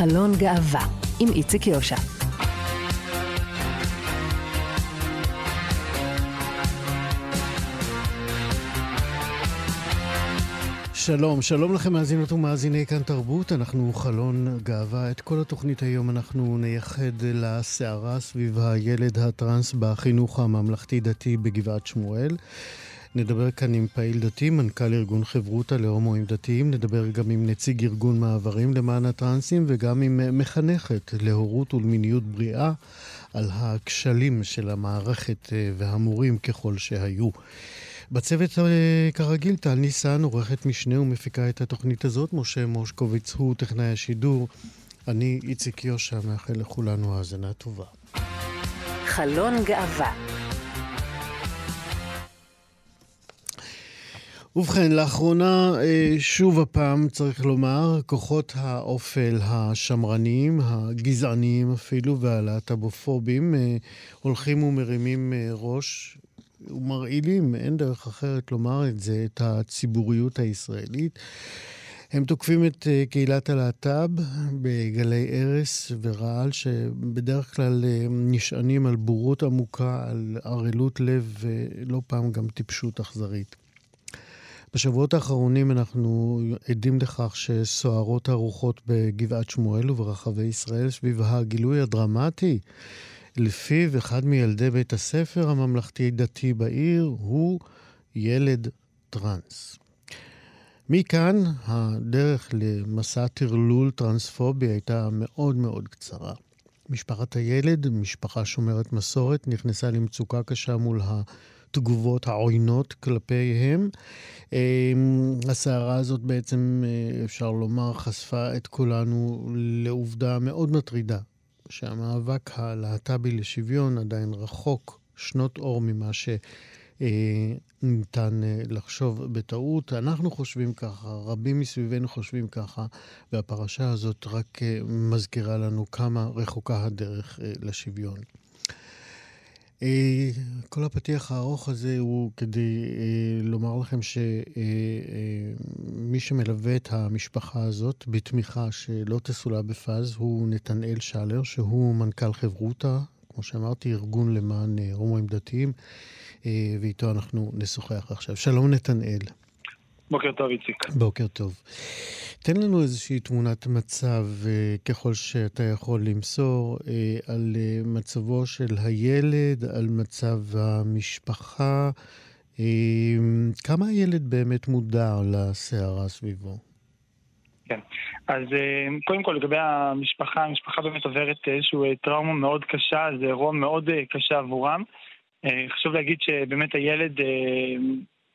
חלון גאווה, עם איציק יושע. שלום, שלום לכם מאזינות ומאזיני כאן תרבות, אנחנו חלון גאווה. את כל התוכנית היום אנחנו נייחד לסערה סביב הילד הטרנס בחינוך הממלכתי-דתי בגבעת שמואל. נדבר כאן עם פעיל דתי, מנכ"ל ארגון חברותא להומואים דתיים, נדבר גם עם נציג ארגון מעברים למען הטרנסים וגם עם מחנכת להורות ולמיניות בריאה על הכשלים של המערכת אה, והמורים ככל שהיו. בצוות אה, כרגיל טל ניסן, עורכת משנה ומפיקה את התוכנית הזאת, משה מושקוביץ הוא טכנאי השידור. אני איציק יושע, מאחל לכולנו האזנה טובה. חלון גאווה ובכן, לאחרונה, אה, שוב הפעם, צריך לומר, כוחות האופל השמרניים, הגזעניים אפילו, והלהט"בופובים, אה, הולכים ומרימים אה, ראש ומרעילים, אין דרך אחרת לומר את זה, את הציבוריות הישראלית. הם תוקפים את קהילת הלהט"ב בגלי הרס ורעל, שבדרך כלל נשענים על בורות עמוקה, על ערלות לב ולא פעם גם טיפשות אכזרית. בשבועות האחרונים אנחנו עדים לכך שסוערות הרוחות בגבעת שמואל וברחבי ישראל סביב הגילוי הדרמטי לפיו אחד מילדי בית הספר הממלכתי-דתי בעיר הוא ילד טראנס. מכאן הדרך למסע טרלול טרנספובי הייתה מאוד מאוד קצרה. משפחת הילד, משפחה שומרת מסורת, נכנסה למצוקה קשה מול ה... התגובות העוינות כלפיהם. אמ, הסערה הזאת בעצם, אה, אפשר לומר, חשפה את כולנו לעובדה מאוד מטרידה, שהמאבק הלהט"בי לשוויון עדיין רחוק שנות אור ממה ש... אה, ניתן אה, לחשוב בטעות. אנחנו חושבים ככה, רבים מסביבנו חושבים ככה, והפרשה הזאת רק מזכירה לנו כמה רחוקה הדרך לשוויון. אה, כל הפתיח הארוך הזה הוא כדי אה, לומר לכם שמי אה, שמלווה את המשפחה הזאת בתמיכה שלא תסולא בפז הוא נתנאל שלר, שהוא מנכ"ל חברותא, כמו שאמרתי, ארגון למען הומואים דתיים, ואיתו אנחנו נשוחח עכשיו. שלום נתנאל. בוקר טוב, איציק. בוקר טוב. תן לנו איזושהי תמונת מצב, אה, ככל שאתה יכול למסור, אה, על אה, מצבו של הילד, על מצב המשפחה. כמה הילד באמת מודע לסערה סביבו? כן. אז קודם כל לגבי המשפחה, המשפחה באמת עוברת איזושהי טראומה מאוד קשה, זה אירוע מאוד קשה עבורם. חשוב להגיד שבאמת הילד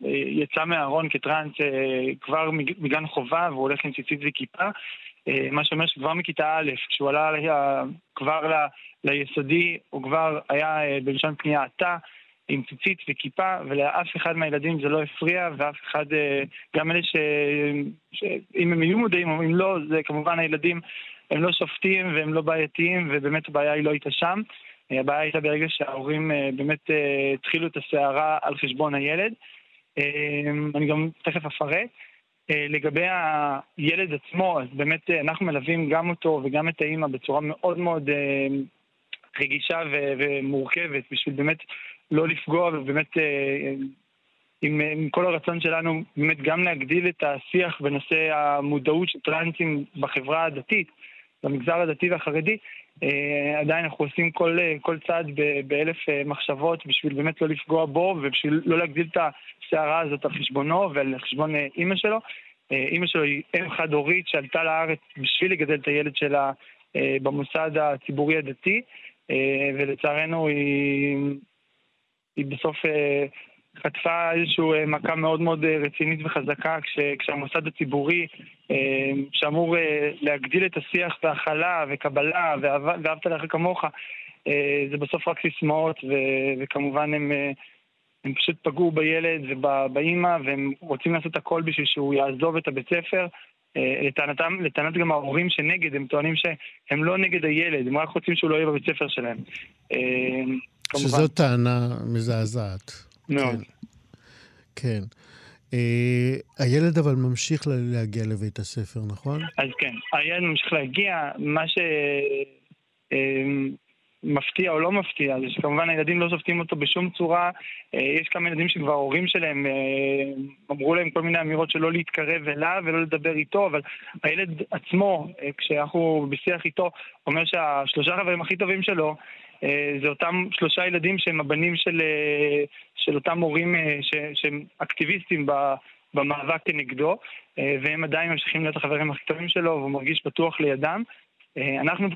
יצא מהארון כטראנס אה, כבר מגן חובה והוא הולך עם ציצית וכיפה, אה, מה שאומר שכבר מכיתה א', כשהוא עלה כבר ל, ליסודי, הוא כבר היה אה, בלשון פנייה עתה. עם ציצית וכיפה, ולאף אחד מהילדים זה לא הפריע, ואף אחד, גם אלה. שאם הם יהיו מודעים או אם לא, זה כמובן הילדים, הם לא שופטים והם לא בעייתיים, ובאמת הבעיה היא לא הייתה שם. הבעיה הייתה ברגע שההורים באמת התחילו את הסערה על חשבון הילד. אמ, אני גם תכף אפרט. אה, לגבי הילד עצמו, אז באמת אה, אנחנו מלווים גם אותו וגם את האימא בצורה מאוד מאוד אה, רגישה ומורכבת, בשביל באמת לא לפגוע ובאמת עם, עם כל הרצון שלנו באמת גם להגדיל את השיח בנושא המודעות של טרנסים בחברה הדתית, במגזר הדתי והחרדי, עדיין אנחנו עושים כל, אה, כל צעד באלף אה, מחשבות בשביל באמת לא לפגוע בו ובשביל לא להגדיל את הסערה הזאת על חשבונו ועל חשבון אימא שלו. אימא שלו היא אם חד-הורית שעלתה לארץ בשביל לגדל את הילד שלה במוסד הציבורי הדתי ולצערנו היא, היא בסוף חטפה איזושהי מכה מאוד מאוד רצינית וחזקה כש, כשהמוסד הציבורי שאמור להגדיל את השיח והכלה וקבלה ואהבת לך כמוך זה בסוף רק סיסמאות וכמובן הם הם פשוט פגעו בילד ובאימא, והם רוצים לעשות הכל בשביל שהוא יעזוב את הבית ספר. אה, לטענתם, לטענת גם ההורים שנגד, הם טוענים שהם לא נגד הילד, הם רק רוצים שהוא לא יהיה בבית ספר שלהם. אה, שזו טענה מזעזעת. מאוד. כן. אה, הילד אבל ממשיך להגיע לבית הספר, נכון? אז כן, הילד ממשיך להגיע, מה ש... מפתיע או לא מפתיע, זה שכמובן הילדים לא שופטים אותו בשום צורה. אה, יש כמה ילדים שכבר ההורים שלהם אה, אמרו להם כל מיני אמירות שלא להתקרב אליו ולא לדבר איתו, אבל הילד עצמו, אה, כשאנחנו בשיח איתו, אומר שהשלושה חברים הכי טובים שלו זה אותם שלושה ילדים שהם הבנים של, של אותם הורים שהם אקטיביסטים במאבק כנגדו, והם עדיין ממשיכים להיות החברים הכי טובים שלו, והוא מרגיש בטוח לידם. אנחנו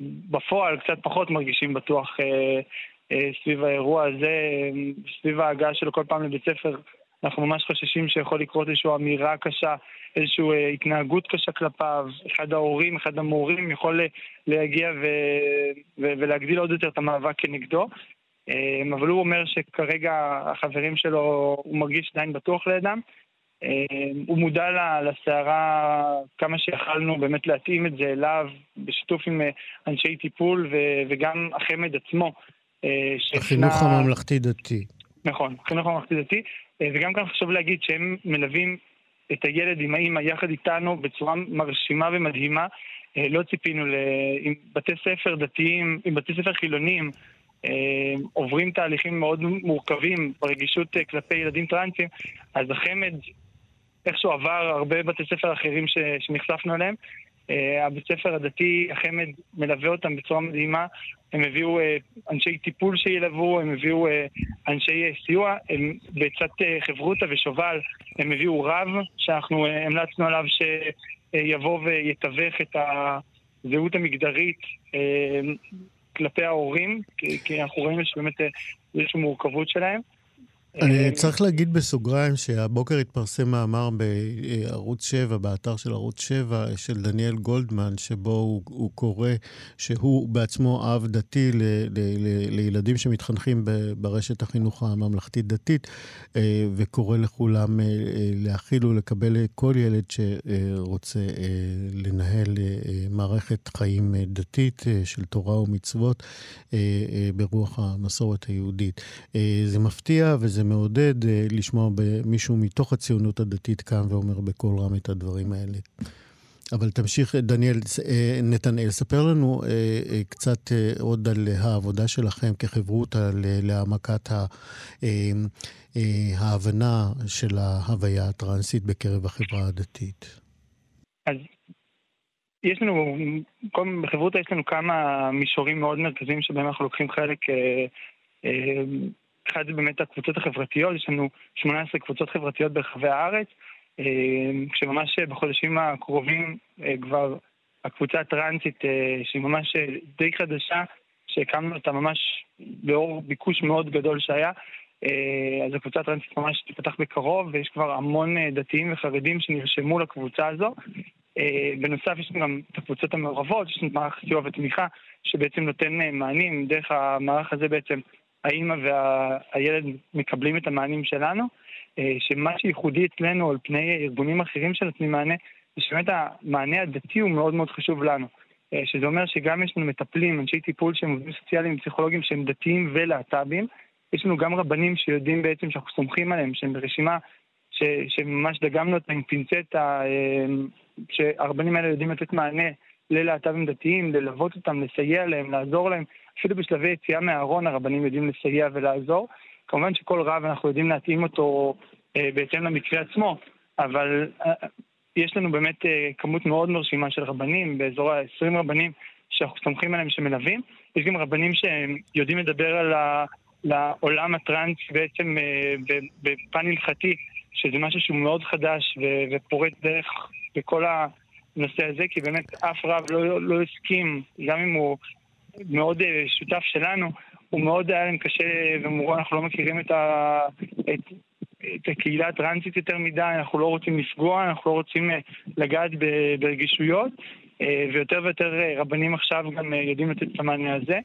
בפועל קצת פחות מרגישים בטוח אה, אה, סביב האירוע הזה, סביב ההגעה שלו כל פעם לבית ספר. אנחנו ממש חוששים שיכול לקרות איזושהי אמירה קשה, איזושהי אה, התנהגות קשה כלפיו. אחד ההורים, אחד המורים יכול להגיע ו... ו... ולהגדיל עוד יותר את המאבק כנגדו. אה, אבל הוא אומר שכרגע החברים שלו, הוא מרגיש עדיין בטוח לידם. אה, הוא מודע לסערה כמה שיכלנו באמת להתאים את זה אליו בשיתוף עם אה, אנשי טיפול וגם החמ"ד עצמו. אה, החינוך הממלכתי-דתי. נכון, החינוך הממלכתי-דתי. וגם כאן חשוב להגיד שהם מלווים את הילד עם האמא יחד איתנו בצורה מרשימה ומדהימה. לא ציפינו ל... עם בתי ספר דתיים, עם בתי ספר חילוניים. עוברים תהליכים מאוד מורכבים ברגישות כלפי ילדים טרנסים, אז החמ"ד איכשהו עבר הרבה בתי ספר אחרים ש, שנחשפנו אליהם. Uh, הבית ספר הדתי, החמ"ד מלווה אותם בצורה מדהימה. הם הביאו uh, אנשי טיפול שילוו, הם הביאו uh, אנשי סיוע, הם uh, חברותא ושובל, הם הביאו רב שאנחנו המלצנו עליו שיבוא ויתווך את הזהות המגדרית כלפי ההורים, כי, אנחנו רואים שבאמת איזושהי מורכבות שלהם. אני אה, צריך להגיד בסוגריים שהבוקר התפרסם מאמר בערוץ 7, באתר של ערוץ 7, של דניאל גולדמן, שבו הוא, הוא קורא שהוא בעצמו אב דתי ל, ל, ל, לילדים שמתחנכים ברשת החינוך הממלכתית-דתית, אה, וקורא לכולם אה, להכיל ולקבל כל ילד שרוצה לנהל מערכת חיים דתית של תורה ומצוות ברוח המסורת היהודית. זה מפתיע וזה... מעודד אה, לשמוע מישהו מתוך הציונות הדתית קם ואומר בקול רם את הדברים האלה. אבל תמשיך, דניאל, אה, נתנאל, ספר לנו אה, קצת עוד על העבודה שלכם כחברותא להעמקת ההבנה של ההוויה הטרנסית בקרב החברה הדתית. אז יש לנו, בחברותא יש לנו כמה מישורים מאוד מרכזיים שבהם אנחנו לוקחים חלק אחד זה באמת הקבוצות החברתיות, יש לנו 18 קבוצות חברתיות ברחבי הארץ, אה, כשממש בחודשים הקרובים אה, כבר הקבוצה הטרנסית, אה, שהיא ממש די חדשה, שהקמנו אותה ממש לאור ביקוש מאוד גדול שהיה, אז הקבוצה הטרנסית ממש תיפתח בקרוב, ויש כבר המון דתיים וחרדים שנרשמו לקבוצה הזו. בנוסף, יש גם את הקבוצות המעורבות, יש לנו מערך סיוע ותמיכה, שבעצם נותן מענים. דרך המערך הזה בעצם האימא והילד מקבלים את המענים שלנו, אה, שמה שייחודי אצלנו על פני ארגונים אחרים שנותנים מענה, זה שבאמת המענה הדתי הוא מאוד מאוד חשוב לנו. אה, שזה אומר שגם יש לנו מטפלים, אנשי טיפול שהם עובדים סוציאליים, פסיכולוגים שהם דתיים ולהט"בים. יש לנו גם רבנים שיודעים בעצם שאנחנו סומכים עליהם, שהם ברשימה ש, שממש דגמנו אותה עם פינצטה, אה, שהרבנים האלה יודעים לתת מענה ללהט"בים דתיים, ללוות אותם, לסייע להם, לעזור להם. אפילו בשלבי יציאה מהארון הרבנים יודעים לסייע ולעזור. כמובן שכל רב אנחנו יודעים להתאים אותו אה, בהתאם למקרה עצמו, אבל אה, יש לנו באמת אה, כמות מאוד מרשימה של רבנים, באזור ה-20 רבנים שאנחנו סומכים עליהם שמלווים. יש גם רבנים שיודעים לדבר על ה... לעולם הטראנס בעצם אה, בפן הלכתי, שזה משהו שהוא מאוד חדש ו- ופורץ דרך בכל הנושא הזה, כי באמת אף רב לא, לא הסכים, גם אם הוא מאוד אה, שותף שלנו, הוא מאוד היה להם קשה, ואמרו, אנחנו לא מכירים את, ה, את, את הקהילה הטרנסית יותר מדי, אנחנו לא רוצים לפגוע, אנחנו לא רוצים לגעת ברגישויות, ויותר ויותר רבנים עכשיו גם יודעים לתת את המענה הזה.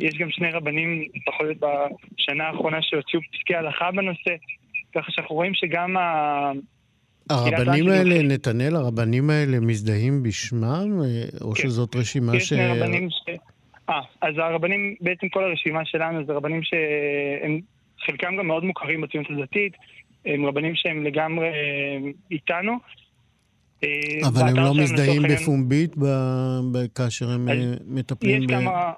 יש גם שני רבנים, יכול להיות בשנה האחרונה, שהוציאו פסקי הלכה בנושא, ככה שאנחנו רואים שגם ה... הרבנים האלה, נתנאל, הרבנים האלה מזדהים בשמם, או כן. שזאת רשימה ש... יש שני רבנים ש... אה, אז הרבנים, בעצם כל הרשימה שלנו זה רבנים שהם, חלקם גם מאוד מוכרים בציונות הדתית, הם רבנים שהם לגמרי איתנו. אה, אבל הם לא מזדהים בפומבית כאשר הם מטפלים ב... יש כמה...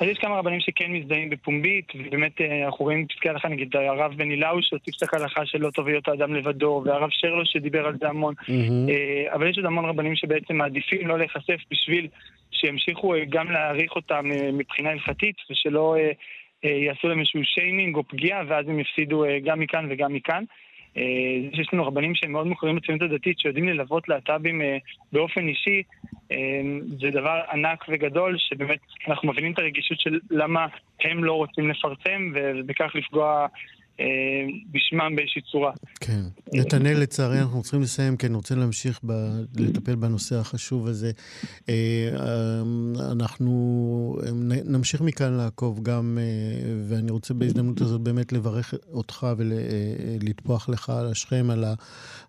אז יש כמה רבנים שכן מזדהים בפומבית, ובאמת אה, אנחנו רואים פסקי הלכה, נגיד הרב בן אילאו שהוציא פסק הלכה שלא טוב להיות האדם לבדו, והרב שרלו שדיבר על זה המון. Mm-hmm. אבל יש עוד המון רבנים שבעצם מעדיפים לא להיחשף בשביל שימשיכו אה, גם להעריך אותם מבחינה הלכתית, ושלא יעשו להם איזשהו שיימינג או פגיעה, ואז הם יפסידו גם מכאן וגם מכאן. אה, יש לנו רבנים שהם מאוד מוכרים בציונות הדתית, שיודעים ללוות להט"בים אה, באופן אישי, אה, זה דבר ענק וגדול, שבאמת אנחנו מבינים את הרגישות של למה הם לא רוצים לפרסם, ובכך לפגוע בשמם באיזושהי צורה. כן. נתנאל, לצערי, אנחנו צריכים לסיים, כי אני רוצה להמשיך ב... לטפל בנושא החשוב הזה. אה, אנחנו נמשיך מכאן לעקוב גם, אה, ואני רוצה בהזדמנות הזאת באמת לברך אותך ולטפוח לך על השכם, על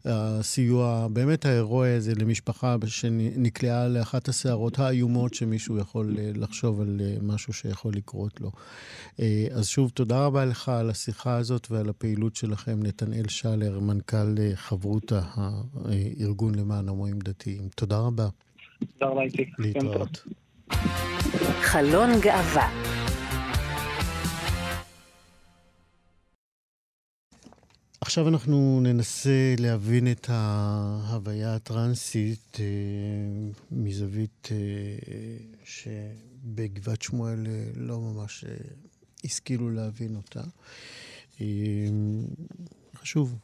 הסיוע באמת ההירואי הזה למשפחה שנקלעה לאחת הסערות האיומות שמישהו יכול לחשוב על משהו שיכול לקרות לו. אז שוב, תודה רבה לך על השיחה הזאת. הזאת ועל הפעילות שלכם, נתנאל שלר, מנכ"ל אה, חברותא, הארגון למען הומואים דתיים. תודה רבה. תודה רבה, איציק. להתראות. חלון גאווה עכשיו אנחנו ננסה להבין את ההוויה הטרנסית אה, מזווית אה, שבגבעת שמואל אה, לא ממש אה, השכילו להבין אותה. אמ, חשוב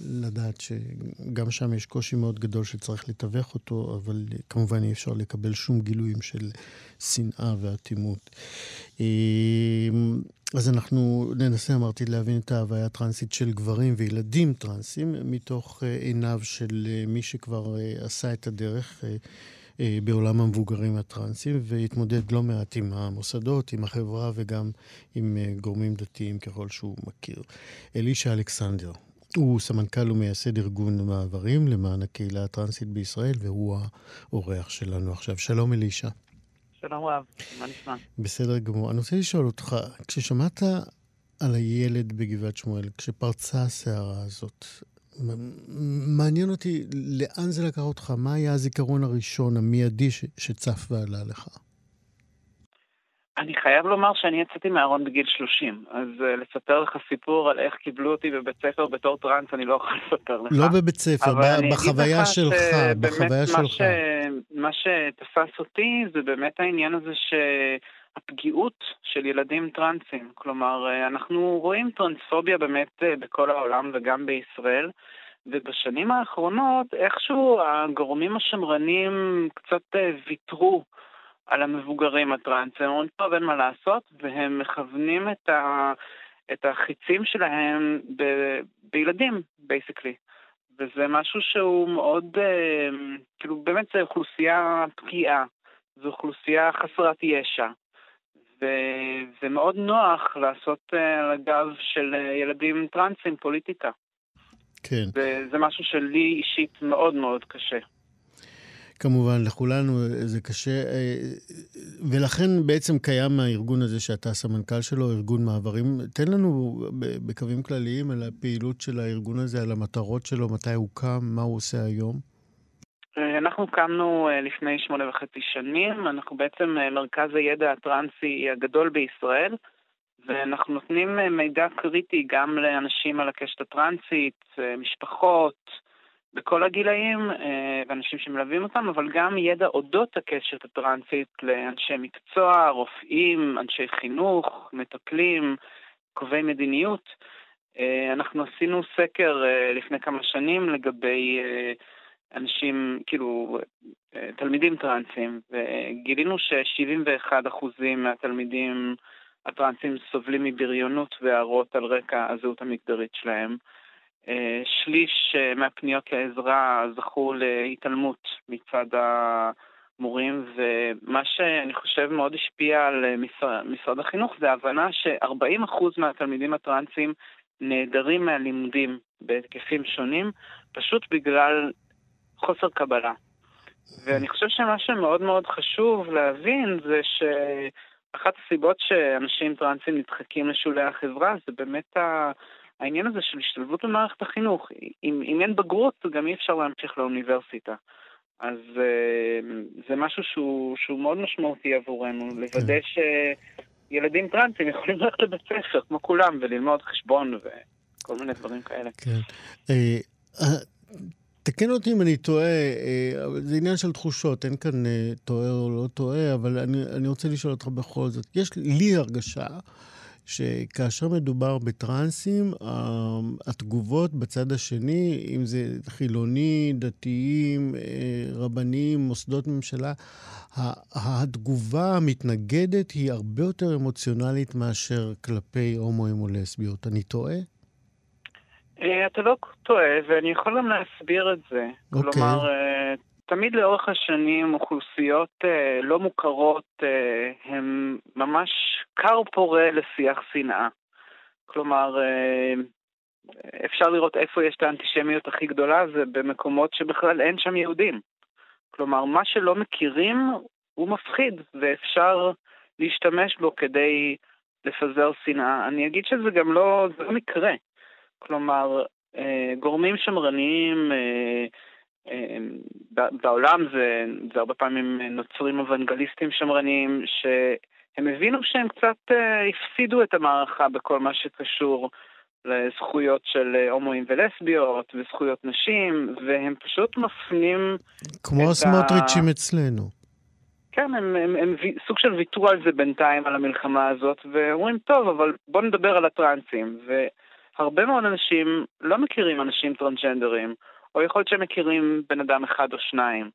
לדעת שגם שם יש קושי מאוד גדול שצריך לתווך אותו, אבל כמובן אי אפשר לקבל שום גילויים של שנאה ואטימות. אמ, אז אנחנו ננסה, אמרתי, להבין את ההוויה הטרנסית של גברים וילדים טרנסים מתוך אה, עיניו של אה, מי שכבר אה, עשה את הדרך. אה, בעולם המבוגרים הטרנסים, והתמודד לא מעט עם המוסדות, עם החברה וגם עם אה, גורמים דתיים ככל שהוא מכיר. אלישע אלכסנדר, הוא סמנכ"ל ומייסד ארגון מעברים למען הקהילה הטרנסית בישראל, והוא האורח שלנו עכשיו. שלום אלישע. שלום רב, מה נשמע? בסדר גמור. אני רוצה לשאול אותך, כששמעת על הילד בגבעת שמואל, כשפרצה הסערה הזאת, מעניין אותי, לאן זה לקח אותך? מה היה הזיכרון הראשון, המיידי, ש, שצף ועלה לך? אני חייב לומר שאני יצאתי מהארון בגיל 30, אז uh, לספר לך סיפור על איך קיבלו אותי בבית ספר בתור טראנס, אני לא יכול לספר לך. לא בבית ספר, ב- בחוויה שלך, בחוויה שלך. ש... מה שתפס אותי זה באמת העניין הזה ש... הפגיעות של ילדים טרנסים. כלומר, אה, אנחנו רואים טרנספוביה באמת אה, בכל העולם וגם בישראל, ובשנים האחרונות איכשהו הגורמים השמרנים קצת אה, ויתרו על המבוגרים הטרנסים. הם אומרים, טוב, אין מה לעשות, והם מכוונים את, ה, את החיצים שלהם ב, בילדים, basically. וזה משהו שהוא מאוד, כאילו, באמת זו אוכלוסייה פגיעה. זו אוכלוסייה חסרת ישע. וזה מאוד נוח לעשות אה, על הגב של אה, ילדים טרנסים פוליטיקה. כן. וזה משהו שלי אישית מאוד מאוד קשה. כמובן, לכולנו זה קשה, אה, ולכן בעצם קיים הארגון הזה שאתה סמנכ"ל שלו, ארגון מעברים. תן לנו בקווים כלליים על הפעילות של הארגון הזה, על המטרות שלו, מתי הוא קם, מה הוא עושה היום. אנחנו קמנו אה, לפני שמונה וחצי שנים, אנחנו בעצם אה, מרכז הידע הטרנסי הגדול בישראל, ואנחנו נותנים אה, מידע קריטי גם לאנשים על הקשת הטרנסית, משפחות, בכל הגילאים, ואנשים שמלווים אותם, אבל גם ידע אודות הקשת הטרנסית לאנשי מקצוע, רופאים, אנשי חינוך, מטפלים, קובעי מדיניות. אנחנו עשינו סקר לפני כמה שנים לגבי אנשים, כאילו, תלמידים טרנסים, וגילינו ש-71% מהתלמידים הטרנסים סובלים מבריונות והערות על רקע הזהות המגדרית שלהם. שליש מהפניות לעזרה זכו להתעלמות מצד המורים, ומה שאני חושב מאוד השפיע על משרד, משרד החינוך זה ההבנה ש-40% מהתלמידים הטרנסים נעדרים מהלימודים בהתקפים שונים, פשוט בגלל חוסר קבלה. ואני חושב שמה שמאוד מאוד חשוב להבין זה שאחת הסיבות שאנשים טרנסים נדחקים לשולי החברה זה באמת העניין הזה של השתלבות במערכת החינוך. אם, אם אין בגרות, גם אי אפשר להמשיך לאוניברסיטה. אז זה משהו שהוא, שהוא מאוד משמעותי עבורנו, לוודא ש... ילדים טרנסים יכולים ללכת לבית ספר, כמו כולם, וללמוד חשבון וכל מיני דברים כאלה. כן. אה, אה, תקן אותי אם אני טועה, אה, זה עניין של תחושות, אין כאן טועה או לא טועה, אבל אני, אני רוצה לשאול אותך בכל זאת. יש לי הרגשה שכאשר מדובר בטרנסים, התגובות בצד השני, אם זה חילוני, דתיים, רבנים, מוסדות ממשלה, התגובה המתנגדת היא הרבה יותר אמוציונלית מאשר כלפי הומואים או לסביות. אני טועה? אה, אתה לא טועה, ואני יכול גם להסביר את זה. Okay. אוקיי. כלומר, אה, תמיד לאורך השנים אוכלוסיות אה, לא מוכרות הן ממש כר פורה לשיח שנאה. כלומר, אפשר לראות איפה יש את האנטישמיות הכי גדולה, זה במקומות שבכלל אין שם יהודים. כלומר, מה שלא מכירים הוא מפחיד, ואפשר להשתמש בו כדי לפזר שנאה. אני אגיד שזה גם לא, זה לא מקרה. כלומר, אה, גורמים שמרניים אה, אה, בעולם זה, זה הרבה פעמים נוצרים אוונגליסטים שמרניים, שהם הבינו שהם קצת הפסידו את המערכה בכל מה שקשור לזכויות של הומואים ולסביות וזכויות נשים, והם פשוט מפנים כמו הסמוטריצ'ים ה... אצלנו. כן, הם, הם, הם, סוג של ויתרו על זה בינתיים, על המלחמה הזאת, ואומרים, טוב, אבל בואו נדבר על הטרנסים. והרבה מאוד אנשים לא מכירים אנשים טרנסג'נדרים, או יכול להיות שהם מכירים בן אדם אחד או שניים.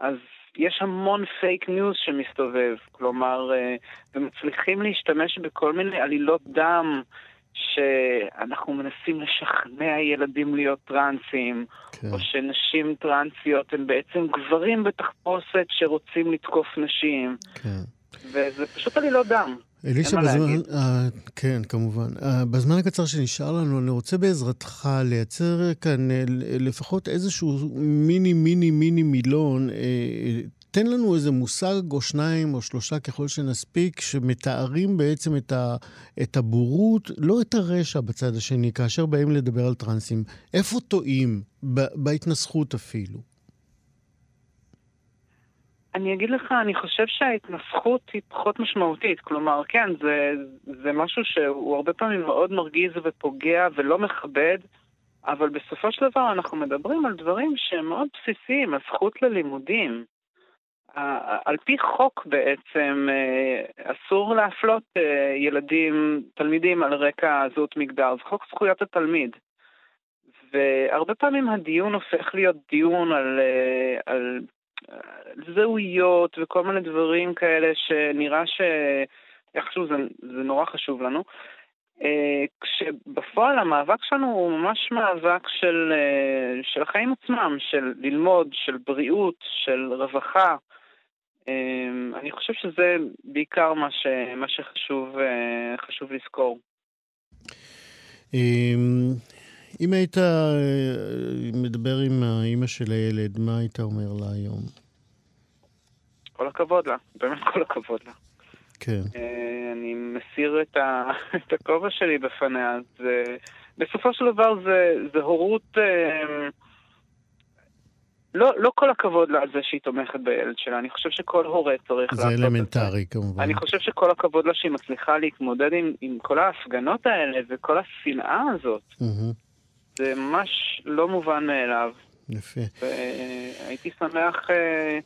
אז יש המון פייק ניוז שמסתובב, כלומר, אה, ומצליחים להשתמש בכל מיני עלילות דם. שאנחנו מנסים לשכנע ילדים להיות טרנסים, כן. או שנשים טרנסיות הן בעצם גברים בתחפושת שרוצים לתקוף נשים. כן. וזה פשוט עלילות דם. אלישע, בזמן, אה, כן, כמובן. אה, בזמן הקצר שנשאר לנו, אני רוצה בעזרתך לייצר כאן אה, לפחות איזשהו מיני מיני מיני מילון uh, תן לנו איזה מושג או שניים או שלושה ככל שנספיק, שמתארים בעצם את, ה, את הבורות, לא את הרשע בצד השני, כאשר באים לדבר על טרנסים. איפה טועים? בהתנסחות אפילו. אני אגיד לך, אני חושב שההתנסחות היא פחות משמעותית. כלומר, כן, זה, זה משהו שהוא הרבה פעמים מאוד מרגיז ופוגע ולא מכבד, אבל בסופו של דבר אנחנו מדברים על דברים שהם מאוד בסיסיים, הזכות ללימודים. על פי חוק בעצם אה, אסור להפלות אה, ילדים, תלמידים על רקע זהות מגדר, זה חוק זכויות התלמיד. והרבה פעמים הדיון הופך להיות דיון על, אה, על זהויות וכל מיני דברים כאלה שנראה שאיכשהו זה, זה נורא חשוב לנו. כשבפועל המאבק שלנו הוא ממש מאבק של, של החיים עצמם, של ללמוד, של בריאות, של רווחה. אמ, אני חושב שזה בעיקר מה, ש, מה שחשוב אה, לזכור. אם היית אה, מדבר עם האימא של הילד, מה היית אומר לה היום? כל הכבוד לה, באמת כל הכבוד לה. כן. אה, אני מסיר את, ה, את הכובע שלי בפניה. זה, בסופו של דבר זה, זה הורות... לא, לא כל הכבוד לה על זה שהיא תומכת בילד שלה, אני חושב שכל הורה צריך לעשות את זה. זה אלמנטרי כמובן. אני חושב שכל הכבוד לה שהיא מצליחה להתמודד עם, עם כל ההפגנות האלה וכל השנאה הזאת. Mm-hmm. זה ממש לא מובן מאליו. יפה. והייתי שמח אה,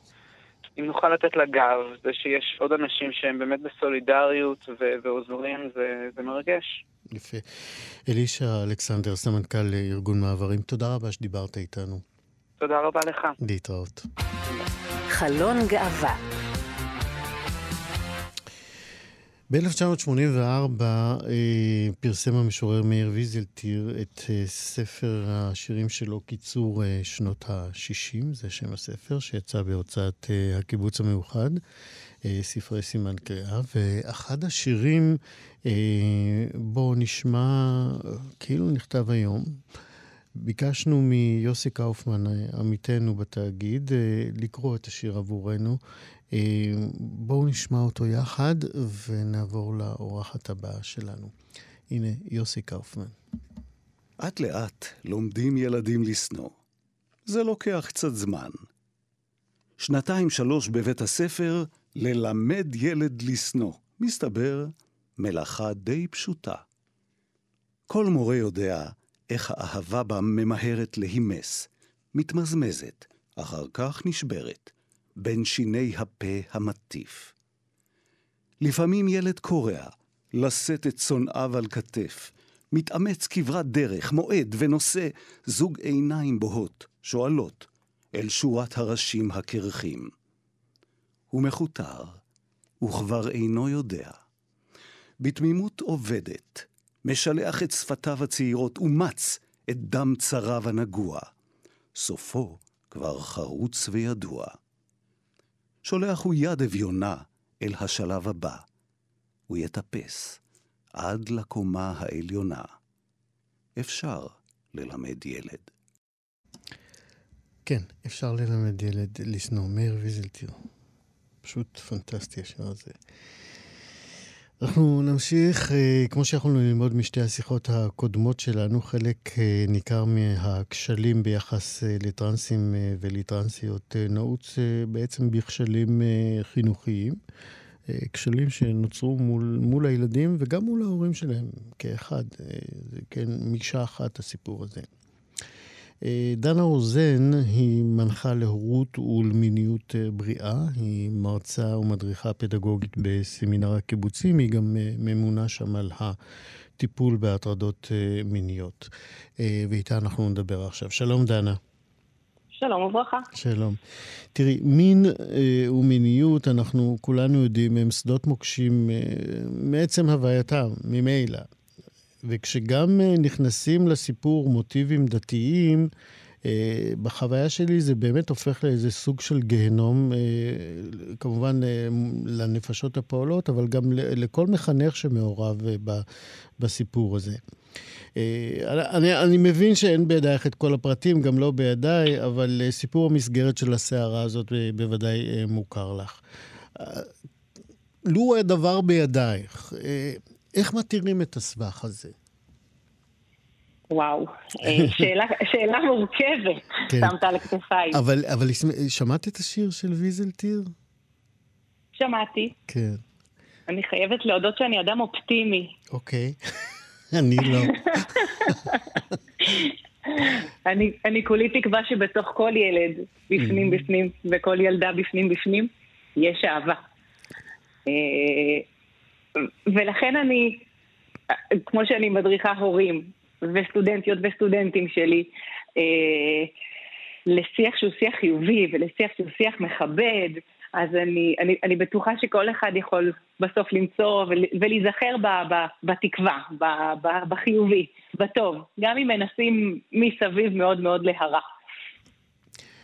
אם נוכל לתת לה גב, זה שיש עוד אנשים שהם באמת בסולידריות ו- ועוזרים, זה, זה מרגש. יפה. אלישע אלכסנדר, סמנכ"ל ארגון מעברים, תודה רבה שדיברת איתנו. תודה רבה לך. להתראות. חלון גאווה ב-1984 אה, פרסם המשורר מאיר ויזלטיר את אה, ספר השירים שלו, קיצור אה, שנות ה-60, זה שם הספר, שיצא בהוצאת הקיבוץ המאוחד, ספרי סימן קריאה, ואחד השירים, בו נשמע כאילו נכתב היום, ביקשנו מיוסי קאופמן, עמיתנו בתאגיד, לקרוא את השיר עבורנו. אה, בואו נשמע אותו יחד ונעבור לאורחת הבאה שלנו. הנה, יוסי קאופמן. אט לאט לומדים ילדים לשנוא. זה לוקח קצת זמן. שנתיים-שלוש בבית הספר, ללמד ילד לשנוא. מסתבר, מלאכה די פשוטה. כל מורה יודע איך האהבה בה ממהרת להימס, מתמזמזת, אחר כך נשברת. בין שיני הפה המטיף. לפעמים ילד קורע, לשאת את שונאיו על כתף, מתאמץ כברת דרך, מועד ונושא זוג עיניים בוהות, שואלות, אל שורת הראשים הקרחים. הוא מכותר, וכבר אינו יודע. בתמימות עובדת, משלח את שפתיו הצעירות ומץ את דם צריו הנגוע. סופו כבר חרוץ וידוע. שולח הוא יד אביונה אל השלב הבא. הוא יטפס עד לקומה העליונה. אפשר ללמד ילד. כן, אפשר ללמד ילד לשנוא. מאיר ויזלטיר. פשוט פנטסטי השיר הזה. אנחנו נמשיך, אה, כמו שיכולנו ללמוד משתי השיחות הקודמות שלנו, חלק אה, ניכר מהכשלים ביחס אה, לטרנסים ולטרנסיות נעוץ בעצם בכשלים חינוכיים. כשלים שנוצרו מול, מול הילדים וגם מול ההורים שלהם כאחד. זה כן מקשה אחת הסיפור הזה. אה, דנה רוזן היא מנחה להורות ולמיניות אה, בריאה, היא מרצה ומדריכה פדגוגית בסמינר הקיבוצים, היא גם אה, ממונה שם על הטיפול בהטרדות מיניות. ואיתה אנחנו נדבר עכשיו. שלום דנה. שלום וברכה. שלום. תראי, מין אה, ומיניות, אנחנו כולנו יודעים, הם שדות מוקשים אה, מעצם הווייתם, ממילא. וכשגם אה, נכנסים לסיפור מוטיבים דתיים, אה, בחוויה שלי זה באמת הופך לאיזה סוג של גיהנום, אה, כמובן לנפשות הפועלות, אבל גם לכל מחנך שמעורב בסיפור הזה. אני, אני מבין שאין בידייך את כל הפרטים, גם לא בידיי, אבל סיפור המסגרת של הסערה הזאת בוודאי מוכר לך. לו הדבר בידייך, איך מתירים את הסבך הזה? וואו, אה, שאלה, שאלה מורכבת כן. שמת על הכתפיים. אבל, אבל שמעת את השיר של ויזלטיר? שמעתי. כן. אני חייבת להודות שאני אדם אופטימי. אוקיי, אני לא. אני, אני כולי תקווה שבתוך כל ילד, בפנים mm. בפנים, וכל ילדה בפנים בפנים, יש אהבה. ולכן אני, כמו שאני מדריכה הורים וסטודנטיות וסטודנטים שלי, אה, לשיח שהוא שיח חיובי ולשיח שהוא שיח מכבד, אז אני, אני, אני בטוחה שכל אחד יכול בסוף למצוא ולהיזכר בתקווה, בחיובי, בטוב, גם אם מנסים מסביב מאוד מאוד להרע.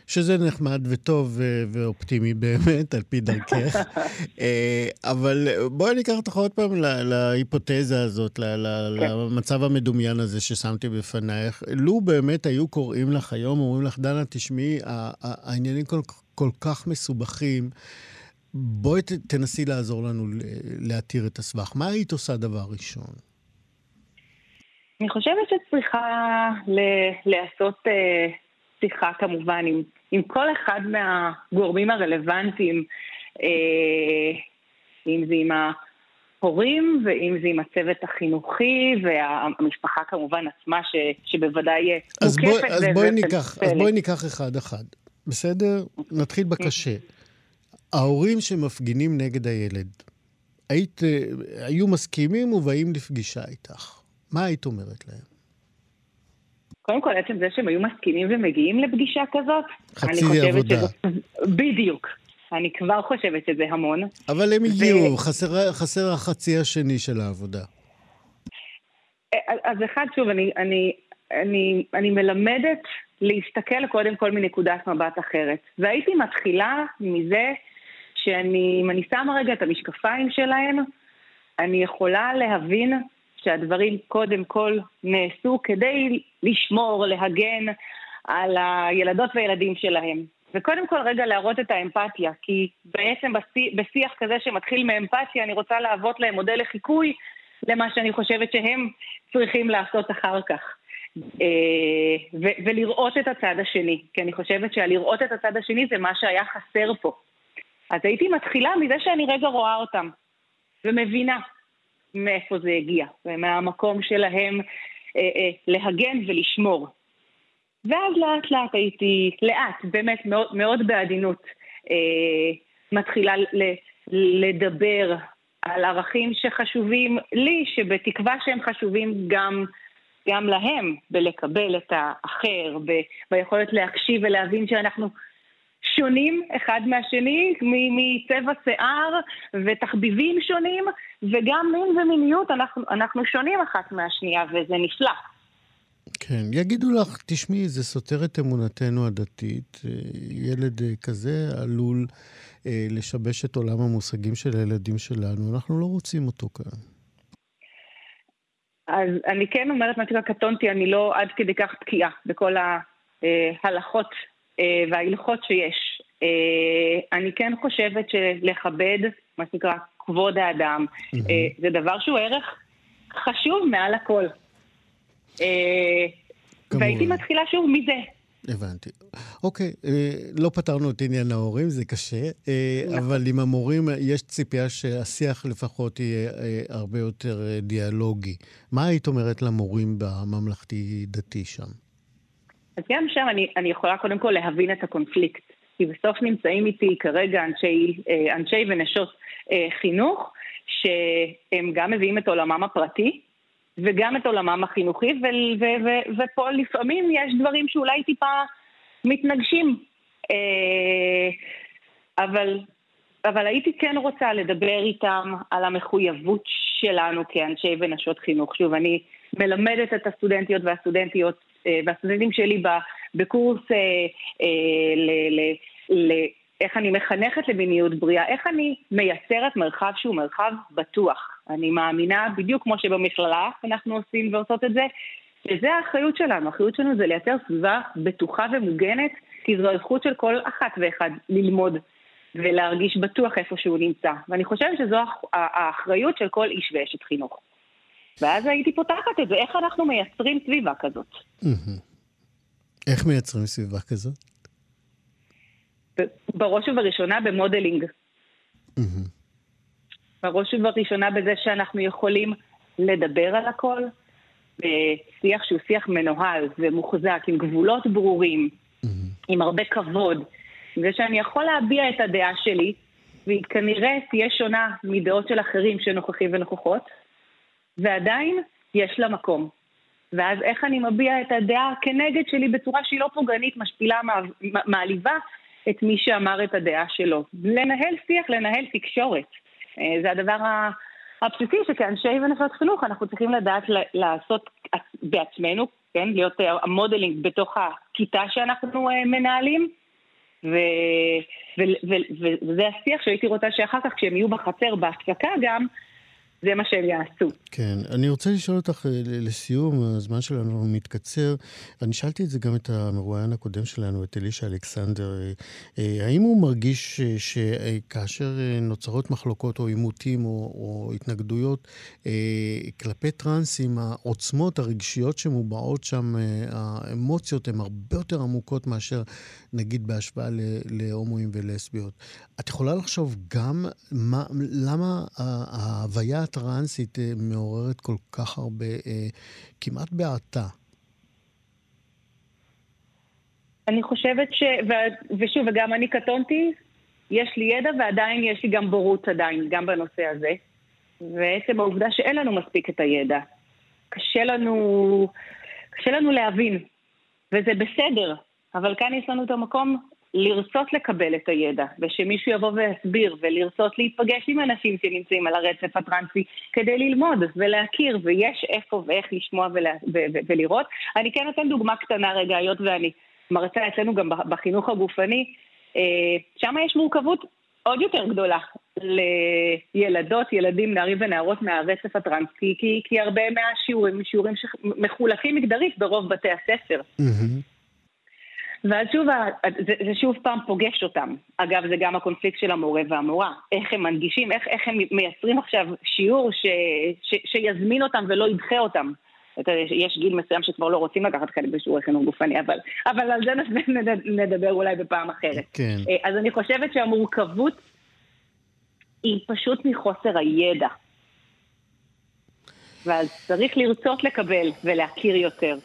שזה נחמד וטוב ואופטימי באמת, על פי דרכך. אה, אבל בואי ניקח אותך עוד פעם להיפותזה הזאת, כן. למצב המדומיין הזה ששמתי בפנייך. לו באמת היו קוראים לך היום, אומרים לך, דנה, תשמעי, העניינים כל, כל כך מסובכים. בואי תנסי לעזור לנו להתיר את הסבך. מה היית עושה דבר ראשון? אני חושבת שצריכה להיעשות אה, שיחה כמובן עם, עם כל אחד מהגורמים הרלוונטיים, אה, אם זה עם ההורים ואם זה עם הצוות החינוכי והמשפחה כמובן עצמה ש, שבוודאי אז מוקפת. בוא, אז, בואי ניקח, אז בואי ניקח אחד-אחד, בסדר? נתחיל בקשה. ההורים שמפגינים נגד הילד, היית, אה, היו מסכימים ובאים לפגישה איתך. מה היית אומרת להם? קודם כל, עצם זה שהם היו מסכימים ומגיעים לפגישה כזאת, חצי אני עבודה. שזה... בדיוק. אני כבר חושבת שזה המון. אבל הם הגיעו, ו... חסר, חסר החצי השני של העבודה. אז אחד, שוב, אני, אני, אני, אני מלמדת להסתכל קודם כל מנקודת מבט אחרת. והייתי מתחילה מזה שאני, אם אני שמה רגע את המשקפיים שלהם, אני יכולה להבין שהדברים קודם כל נעשו כדי לשמור, להגן על הילדות והילדים שלהם. וקודם כל רגע להראות את האמפתיה, כי בעצם בשיח כזה שמתחיל מאמפתיה, אני רוצה להוות להם מודל לחיקוי למה שאני חושבת שהם צריכים לעשות אחר כך. אה, ו- ולראות את הצד השני, כי אני חושבת שלראות את הצד השני זה מה שהיה חסר פה. אז הייתי מתחילה מזה שאני רגע רואה אותם, ומבינה מאיפה זה הגיע, ומהמקום שלהם אה, אה, להגן ולשמור. ואז לאט לאט הייתי, לאט, באמת מאוד, מאוד בעדינות, אה, מתחילה ל, לדבר על ערכים שחשובים לי, שבתקווה שהם חשובים גם, גם להם, בלקבל את האחר, ב, ביכולת להקשיב ולהבין שאנחנו שונים אחד מהשני, מצבע שיער ותחביבים שונים, וגם מין ומיניות, אנחנו, אנחנו שונים אחת מהשנייה, וזה נפלא. כן, יגידו לך, תשמעי, זה סותר את אמונתנו הדתית. אה, ילד אה, כזה עלול אה, לשבש את עולם המושגים של הילדים שלנו. אנחנו לא רוצים אותו כאן. אז אני כן אומרת, מה שנקרא, קטונתי, אני לא עד כדי כך בקיאה בכל ההלכות וההלכות שיש. אני כן חושבת שלכבד, מה שנקרא, כבוד האדם, mm-hmm. זה דבר שהוא ערך חשוב מעל הכל. אה, והייתי מתחילה שוב מזה. הבנתי. אוקיי, אה, לא פתרנו את עניין ההורים, זה קשה, אה, נכון. אבל עם המורים יש ציפייה שהשיח לפחות יהיה הרבה יותר דיאלוגי. מה היית אומרת למורים בממלכתי-דתי שם? אז גם שם אני, אני יכולה קודם כל להבין את הקונפליקט. כי בסוף נמצאים איתי כרגע אנשי, אנשי ונשות חינוך, שהם גם מביאים את עולמם הפרטי, וגם את עולמם החינוכי, ו- ו- ו- ופה לפעמים יש דברים שאולי טיפה מתנגשים. אה, אבל, אבל הייתי כן רוצה לדבר איתם על המחויבות שלנו כאנשי ונשות חינוך. שוב, אני מלמדת את הסטודנטיות והסטודנטיות אה, והסטודנטים שלי בקורס אה, ל- ל- ל- איך אני מחנכת למיניות בריאה, איך אני מייצרת מרחב שהוא מרחב בטוח. אני מאמינה, בדיוק כמו שבמכללה אנחנו עושים ועושות את זה, שזה האחריות שלנו. האחריות שלנו זה לייצר סביבה בטוחה ומוגנת, כי זו הזכות של כל אחת ואחד ללמוד ולהרגיש בטוח איפה שהוא נמצא. ואני חושבת שזו האחריות של כל איש ואשת חינוך. ואז הייתי פותחת את זה, איך אנחנו מייצרים סביבה כזאת. איך מייצרים סביבה כזאת? בראש ובראשונה במודלינג. בראש ובראשונה בזה שאנחנו יכולים לדבר על הכל, בשיח שהוא שיח מנוהל ומוחזק, עם גבולות ברורים, עם הרבה כבוד, זה שאני יכול להביע את הדעה שלי, והיא כנראה תהיה שונה מדעות של אחרים שנוכחים ונוכחות, ועדיין יש לה מקום. ואז איך אני מביע את הדעה כנגד שלי בצורה שהיא לא פוגענית, משפילה, מעליבה את מי שאמר את הדעה שלו. לנהל שיח, לנהל תקשורת. אה, זה הדבר הבסיסי שכאנשי ונשות חינוך אנחנו צריכים לדעת לעשות בעצמנו, כן? להיות אה, המודלינג בתוך הכיתה שאנחנו אה, מנהלים. וזה השיח שהייתי רוצה שאחר כך, כשהם יהיו בחצר, בהפסקה גם, זה מה שהם יעשו. כן. אני רוצה לשאול אותך אה, לסיום, הזמן שלנו מתקצר. אני שאלתי את זה גם את המרואיין הקודם שלנו, את אלישע אלכסנדר. אה, אה, האם הוא מרגיש שכאשר נוצרות מחלוקות או עימותים או, או התנגדויות כלפי טרנסים, העוצמות הרגשיות שמובעות שם, האמוציות הן הרבה יותר עמוקות מאשר נגיד בהשוואה להומואים ולסביות. את יכולה לחשוב גם מה, למה ההוויה הטרנסית אה, מעוררת כל כך הרבה, אה, כמעט בעתה. אני חושבת ש... ו... ושוב, וגם אני קטונתי, יש לי ידע ועדיין יש לי גם בורות עדיין, גם בנושא הזה. ועצם העובדה שאין לנו מספיק את הידע. קשה לנו, קשה לנו להבין, וזה בסדר, אבל כאן יש לנו את המקום לרצות לקבל את הידע, ושמישהו יבוא ויסביר, ולרצות להיפגש עם אנשים שנמצאים על הרצף הטרנסי כדי ללמוד ולהכיר, ויש איפה ואיך לשמוע ולה, ו- ו- ולראות. אני כן אתן דוגמה קטנה רגע, היות ואני מרצה אצלנו גם בחינוך הגופני, אה, שם יש מורכבות עוד יותר גדולה לילדות, ילדים, נערים ונערות מהרצף הטרנסי, כי, כי הרבה מהשיעורים שיעורים שמחולקים מגדרית ברוב בתי הספר. Mm-hmm. ואז שוב, זה, זה שוב פעם פוגש אותם. אגב, זה גם הקונפליקט של המורה והמורה. איך הם מנגישים, איך, איך הם מייצרים עכשיו שיעור ש, ש, שיזמין אותם ולא ידחה אותם. יש גיל מסוים שכבר לא רוצים לקחת חלק בשיעורי חינוך גופני, אבל, אבל על זה נדבר אולי בפעם אחרת. כן. אה, אז אני חושבת שהמורכבות היא פשוט מחוסר הידע. ואז צריך לרצות לקבל ולהכיר יותר.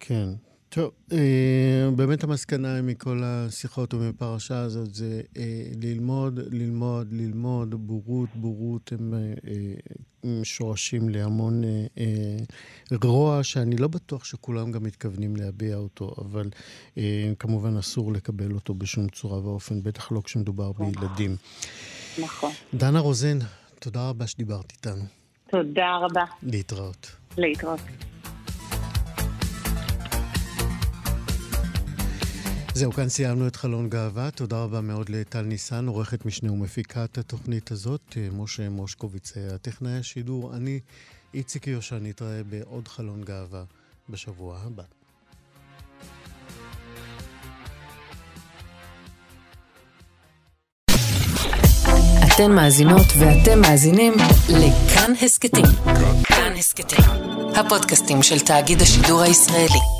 כן. טוב, אה, באמת המסקנה מכל השיחות ומפרשה הזאת זה אה, ללמוד, ללמוד, ללמוד, בורות, בורות הם, אה, הם שורשים להמון רוע שאני לא בטוח שכולם גם מתכוונים להביע אותו, אבל כמובן אסור לקבל אותו בשום צורה ואופן, בטח לא כשמדובר נכון. בילדים. נכון. דנה רוזן, תודה רבה שדיברת איתנו. תודה רבה. להתראות. להתראות. זהו, כאן סיימנו את חלון גאווה. תודה רבה מאוד לטל ניסן, עורכת משנה ומפיקת התוכנית הזאת. משה מושקוביץ, הטכנאי השידור. אני, איציק יושע, נתראה בעוד חלון גאווה בשבוע הבא. אתן מאזינות ואתם מאזינים לכאן הסכתים. כאן הסכתים, הפודקאסטים של תאגיד השידור הישראלי.